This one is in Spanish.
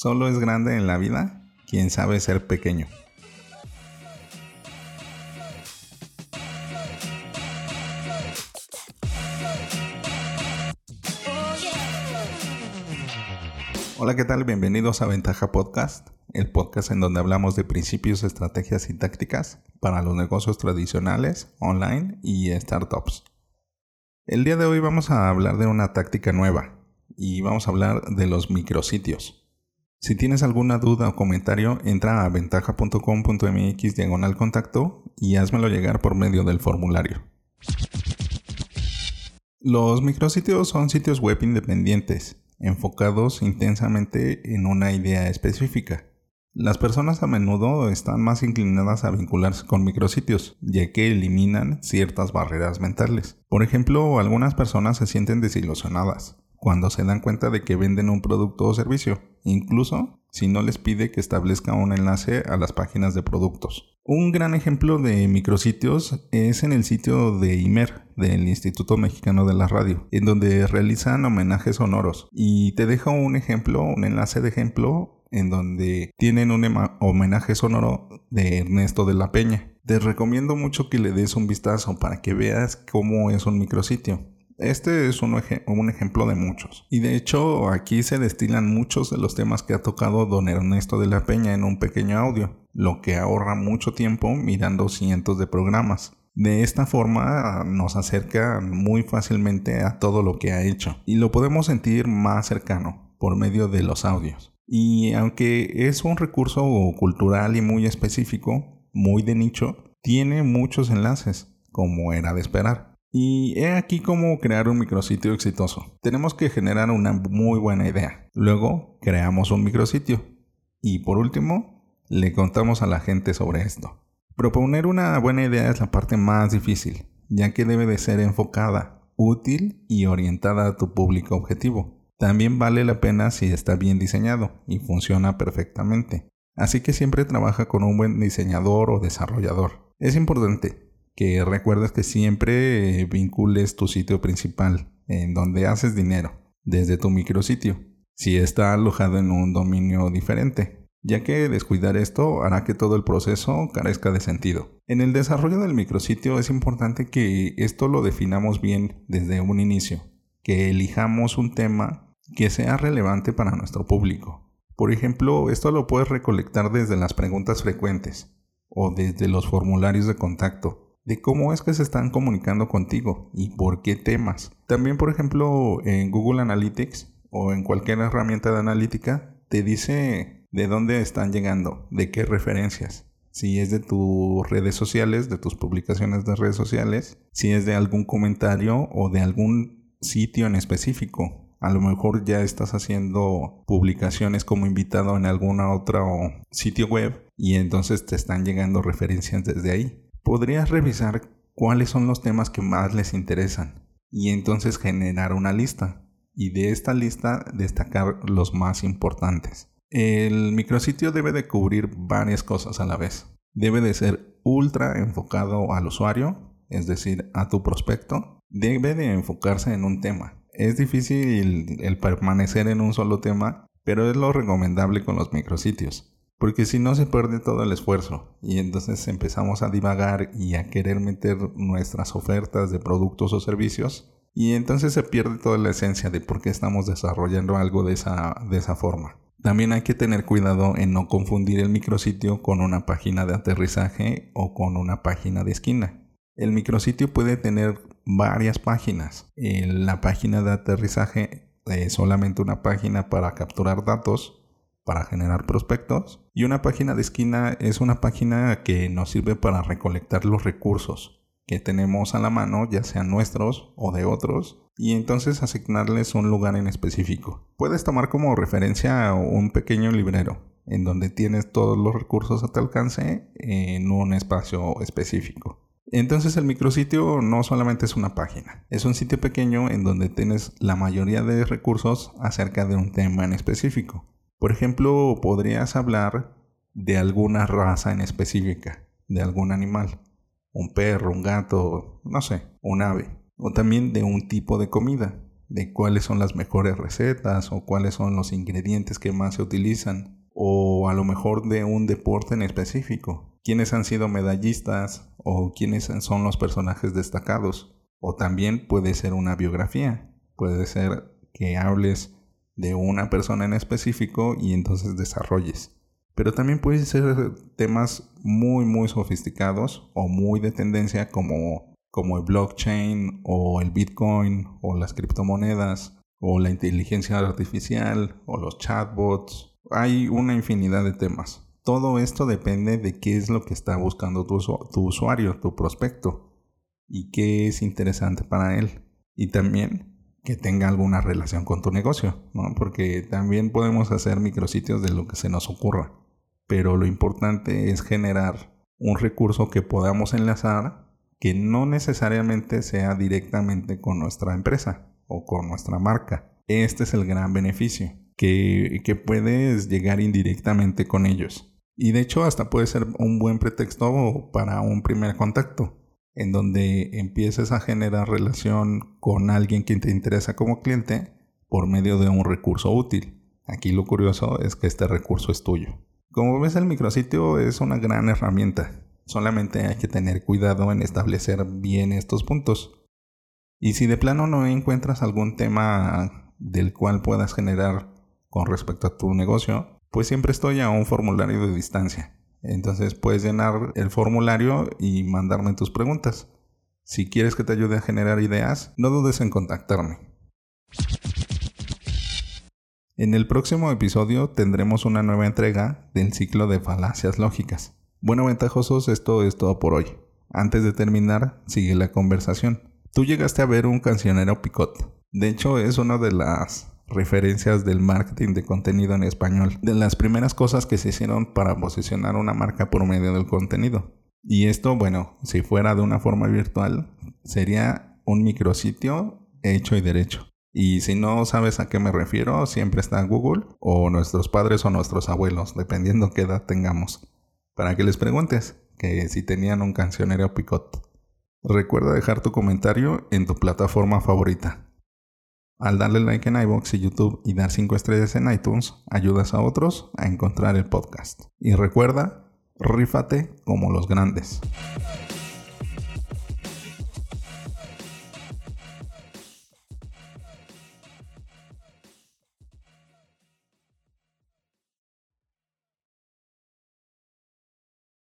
Solo es grande en la vida quien sabe ser pequeño. Hola, ¿qué tal? Bienvenidos a Ventaja Podcast, el podcast en donde hablamos de principios, estrategias y tácticas para los negocios tradicionales, online y startups. El día de hoy vamos a hablar de una táctica nueva y vamos a hablar de los micrositios. Si tienes alguna duda o comentario, entra a ventaja.com.mx diagonal contacto y házmelo llegar por medio del formulario. Los micrositios son sitios web independientes, enfocados intensamente en una idea específica. Las personas a menudo están más inclinadas a vincularse con micrositios, ya que eliminan ciertas barreras mentales. Por ejemplo, algunas personas se sienten desilusionadas, cuando se dan cuenta de que venden un producto o servicio, incluso si no les pide que establezca un enlace a las páginas de productos. Un gran ejemplo de micrositios es en el sitio de IMER, del Instituto Mexicano de la Radio, en donde realizan homenajes sonoros. Y te dejo un ejemplo, un enlace de ejemplo, en donde tienen un homenaje sonoro de Ernesto de la Peña. Te recomiendo mucho que le des un vistazo para que veas cómo es un micrositio. Este es un, ejemplo de muchos. Y de hecho aquí se destilan muchos de los temas que ha tocado don Ernesto de la Peña en un pequeño audio, lo que ahorra mucho tiempo mirando cientos de programas. De esta forma nos acerca muy fácilmente a todo lo que ha hecho y lo podemos sentir más cercano por medio de los audios. Y aunque es un recurso cultural y muy específico, muy de nicho, tiene muchos enlaces, como era de esperar. Y he aquí cómo crear un micrositio exitoso. Tenemos que generar una muy buena idea. Luego creamos un micrositio. Y por último, le contamos a la gente sobre esto. Proponer una buena idea es la parte más difícil, ya que debe de ser enfocada, útil y orientada a tu público objetivo. También vale la pena si está bien diseñado y funciona perfectamente. Así que siempre trabaja con un buen diseñador o desarrollador. Es importante, que recuerdes que siempre vincules tu sitio principal en donde haces dinero desde tu micrositio si está alojado en un dominio diferente ya que descuidar esto hará que todo el proceso carezca de sentido. En el desarrollo del micrositio es importante que esto lo definamos bien desde un inicio, que elijamos un tema que sea relevante para nuestro público. Por ejemplo, esto lo puedes recolectar desde las preguntas frecuentes o desde los formularios de contacto de cómo es que se están comunicando contigo y por qué temas. También, por ejemplo, en Google Analytics o en cualquier herramienta de analítica, te dice de dónde están llegando, de qué referencias. Si es de tus redes sociales, de tus publicaciones de redes sociales, si es de algún comentario o de algún sitio en específico. A lo mejor ya estás haciendo publicaciones como invitado en alguna otra sitio web y entonces te están llegando referencias desde ahí podrías revisar cuáles son los temas que más les interesan y entonces generar una lista y de esta lista destacar los más importantes. El micrositio debe de cubrir varias cosas a la vez. Debe de ser ultra enfocado al usuario, es decir, a tu prospecto. Debe de enfocarse en un tema. Es difícil el permanecer en un solo tema, pero es lo recomendable con los micrositios porque si no se pierde todo el esfuerzo y entonces empezamos a divagar y a querer meter nuestras ofertas de productos o servicios y entonces se pierde toda la esencia de por qué estamos desarrollando algo de esa, de esa forma. También hay que tener cuidado en no confundir el micrositio con una página de aterrizaje o con una página de esquina. El micrositio puede tener varias páginas. la página de aterrizaje es solamente una página para capturar datos para generar prospectos y una página de esquina es una página que nos sirve para recolectar los recursos que tenemos a la mano, ya sean nuestros o de otros, y entonces asignarles un lugar en específico. Puedes tomar como referencia un pequeño librero, en donde tienes todos los recursos a tu alcance en un espacio específico. Entonces el micrositio no solamente es una página, es un sitio pequeño en donde tienes la mayoría de recursos acerca de un tema en específico. Por ejemplo, podrías hablar de alguna raza en específica, de algún animal, un perro, un gato, no sé, un ave, o también de un tipo de comida. de cuáles son las mejores recetas o cuáles son los ingredientes que más se utilizan o a lo mejor de un deporte en específico, quiénes han sido medallistas o quiénes son los personajes destacados. O también puede ser una biografía, puede ser que hables de una persona en específico y entonces desarrolles. Pero también pueden ser temas muy muy sofisticados o muy de tendencia como, como el blockchain o el bitcoin o las criptomonedas o la inteligencia artificial o los chatbots. Hay una infinidad de temas. Todo esto depende de qué es lo que está buscando tu, tu usuario, tu prospecto y qué es interesante para él. Y también que tenga alguna relación con tu negocio, ¿no? Porque también podemos hacer micrositios de lo que se nos ocurra, pero lo importante es generar un recurso que podamos enlazar que no necesariamente sea directamente con nuestra empresa o con nuestra marca. Este es el gran beneficio, que, que puedes llegar indirectamente con ellos. Y de hecho hasta puede ser un buen pretexto para un primer contacto en donde empieces a generar relación con alguien que te interesa como cliente por medio de un recurso útil. Aquí lo curioso es que este recurso es tuyo. Como ves el micrositio es una gran herramienta, solamente hay que tener cuidado en establecer bien estos puntos. Y si de plano no encuentras algún tema del cual puedas generar con respecto a tu negocio, pues siempre estoy a un formulario de distancia. Entonces puedes llenar el formulario y mandarme tus preguntas. Si quieres que te ayude a generar ideas, no dudes en contactarme. En el próximo episodio tendremos una nueva entrega del ciclo de falacias lógicas. Bueno, ventajosos, esto es todo por hoy. Antes de terminar, sigue la conversación. Tú llegaste a ver un cancionero picot. De hecho, es una de las referencias del marketing de contenido en español, de las primeras cosas que se hicieron para posicionar una marca por medio del contenido. Y esto, bueno, si fuera de una forma virtual, sería un micrositio hecho y derecho. Y si no sabes a qué me refiero, siempre está Google o nuestros padres o nuestros abuelos, dependiendo qué edad tengamos, para que les preguntes que si tenían un cancionero picot. Recuerda dejar tu comentario en tu plataforma favorita. Al darle like en iBox y YouTube y dar 5 estrellas en iTunes, ayudas a otros a encontrar el podcast. Y recuerda, rífate como los grandes.